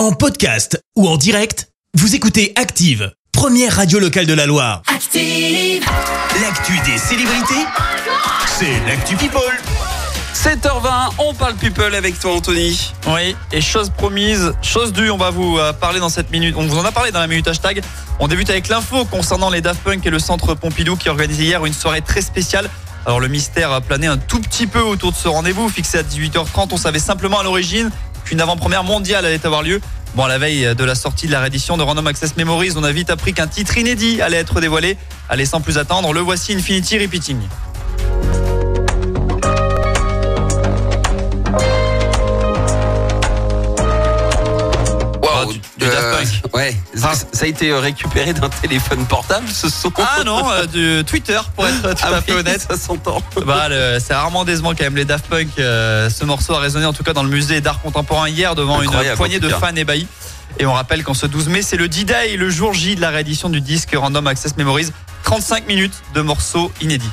En podcast ou en direct, vous écoutez Active, première radio locale de la Loire. Active. L'actu des célébrités, c'est l'actu People. 7h20, on parle people avec toi Anthony. Oui, et chose promise, chose due, on va vous euh, parler dans cette minute. On vous en a parlé dans la minute hashtag. On débute avec l'info concernant les Daft Punk et le centre Pompidou qui organisait hier une soirée très spéciale. Alors le mystère a plané un tout petit peu autour de ce rendez-vous, fixé à 18h30. On savait simplement à l'origine qu'une avant-première mondiale allait avoir lieu. Bon, à la veille de la sortie de la réédition de Random Access Memories, on a vite appris qu'un titre inédit allait être dévoilé. Allez, sans plus attendre, le voici Infinity Repeating. Ouais, ça, ça a été euh, récupéré d'un téléphone portable ce son. Ah non, euh, du Twitter pour être tout Ah à fait oui, honnête. ça s'entend. Bah, c'est rarement décevant quand même les Daft Punk. euh, ce morceau a résonné en tout cas dans le musée d'art contemporain hier devant Incroyable, une poignée de fans ébahis. Et on rappelle qu'en ce 12 mai, c'est le D-Day, le jour J de la réédition du disque Random Access Memories. 35 minutes de morceaux inédits.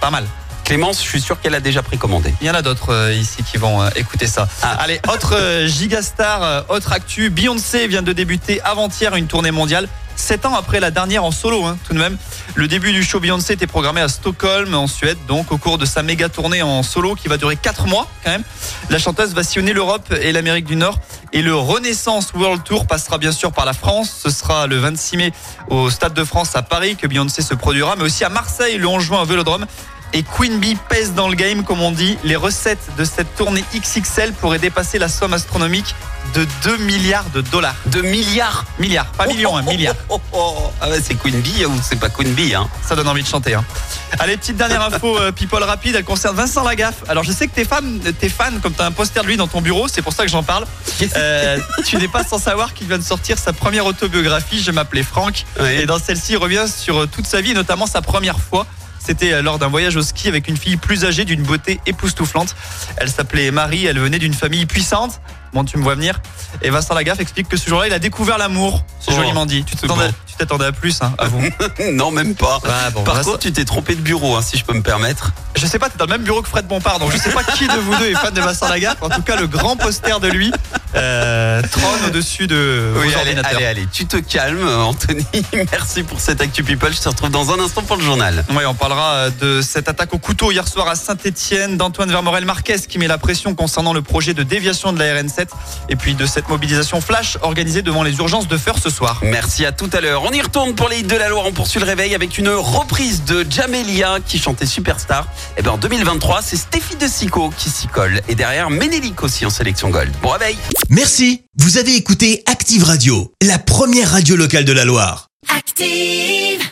Pas mal. Clémence, je suis sûr qu'elle a déjà précommandé. Il y en a d'autres euh, ici qui vont euh, écouter ça. Ah. Allez, autre euh, gigastar, autre actu. Beyoncé vient de débuter avant-hier une tournée mondiale. Sept ans après la dernière en solo, hein, tout de même. Le début du show Beyoncé était programmé à Stockholm, en Suède, donc au cours de sa méga tournée en solo qui va durer quatre mois quand même. La chanteuse va sillonner l'Europe et l'Amérique du Nord. Et le Renaissance World Tour passera bien sûr par la France. Ce sera le 26 mai au Stade de France à Paris que Beyoncé se produira, mais aussi à Marseille le 11 juin au Vélodrome. Et Queen Bee pèse dans le game, comme on dit. Les recettes de cette tournée XXL pourraient dépasser la somme astronomique de 2 milliards de dollars. De milliards. Milliards, pas millions, hein, milliards. Oh, oh, oh. Ah ouais, c'est Queen Bee ou c'est pas Queen Bee hein Ça donne envie de chanter. Hein. Allez, petite dernière info, euh, people rapide, elle concerne Vincent Lagaffe. Alors, je sais que t'es fan, t'es fan, comme t'as un poster de lui dans ton bureau, c'est pour ça que j'en parle. Euh, tu n'es pas sans savoir qu'il vient de sortir sa première autobiographie, Je m'appelais Franck. Ouais. Et dans celle-ci, il revient sur euh, toute sa vie, notamment sa première fois. C'était euh, lors d'un voyage au ski avec une fille plus âgée d'une beauté époustouflante. Elle s'appelait Marie, elle venait d'une famille puissante. Bon, tu me vois venir. Et Vincent Lagaffe explique que ce jour-là, il a découvert l'amour. C'est Oh, joliment dit. Tu t'attendais à plus, hein, avoue. Non, même pas. Ouais, bon, Par contre, tu t'es trompé de bureau, hein, si je peux me permettre. Je sais pas, t'es dans le même bureau que Fred Bompard, donc je sais pas qui de vous deux est fan de Vincent Lagaffe. En tout cas, le grand poster de lui euh, trône au-dessus de vos Oui, allez, ordinateurs. allez, allez, tu te calmes, Anthony. Merci pour cette Actu People. Je te retrouve dans un instant pour le journal. Oui, on parlera euh, de cette attaque au couteau hier soir à Saint-Etienne d'Antoine Vermorel Marquez qui met la pression concernant le projet de déviation de la RN7 et puis de cette mobilisation flash organisée devant les urgences de Feur ce soir. Merci à tout à l'heure. On y retourne pour les hits de la Loire. On poursuit le réveil avec une reprise de Jamelia qui chantait Superstar. Et ben en 2023, c'est Stéphie de Sico qui s'y colle. Et derrière, Ménélique aussi en sélection gold. Bon réveil. Merci, vous avez écouté Active Radio, la première radio locale de la Loire. Active.